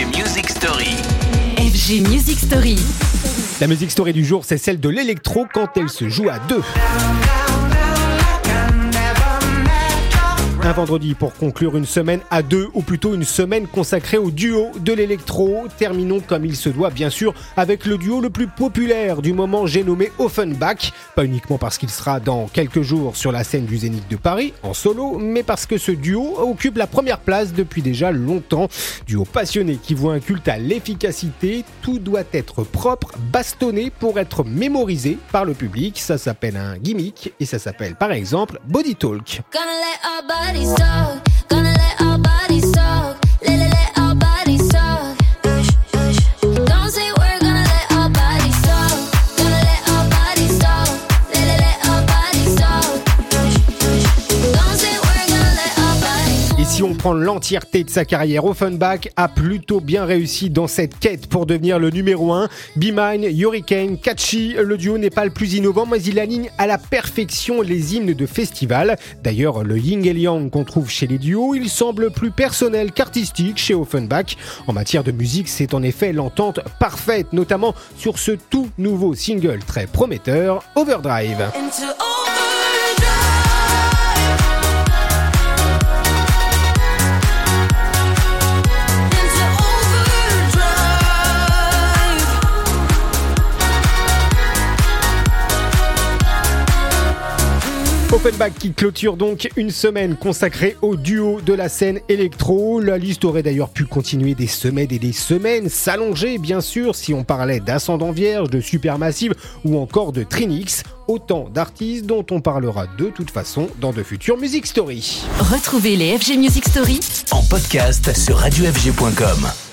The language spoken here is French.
FG Music Story. FG Music Story. La musique story du jour, c'est celle de l'électro quand elle se joue à deux. Un vendredi pour conclure une semaine à deux, ou plutôt une semaine consacrée au duo de l'électro. Terminons comme il se doit, bien sûr, avec le duo le plus populaire du moment, j'ai nommé Offenbach. Pas uniquement parce qu'il sera dans quelques jours sur la scène du Zénith de Paris, en solo, mais parce que ce duo occupe la première place depuis déjà longtemps. Duo passionné qui voit un culte à l'efficacité, tout doit être propre, bastonné pour être mémorisé par le public. Ça s'appelle un gimmick et ça s'appelle par exemple Body Talk. Talk. Gonna si on prend l'entièreté de sa carrière, Offenbach a plutôt bien réussi dans cette quête pour devenir le numéro 1. Be Mine, Hurricane, Catchy, le duo n'est pas le plus innovant, mais il aligne à la perfection les hymnes de festival. D'ailleurs, le Ying et Yang qu'on trouve chez les duos, il semble plus personnel qu'artistique chez Offenbach. En matière de musique, c'est en effet l'entente parfaite, notamment sur ce tout nouveau single très prometteur, Overdrive. Offenbach qui clôture donc une semaine consacrée au duo de la scène électro. La liste aurait d'ailleurs pu continuer des semaines et des semaines, s'allonger bien sûr si on parlait d'Ascendant Vierge, de Supermassive ou encore de Trinix. Autant d'artistes dont on parlera de toute façon dans de futures Music Story. Retrouvez les FG Music Story En podcast sur radiofg.com.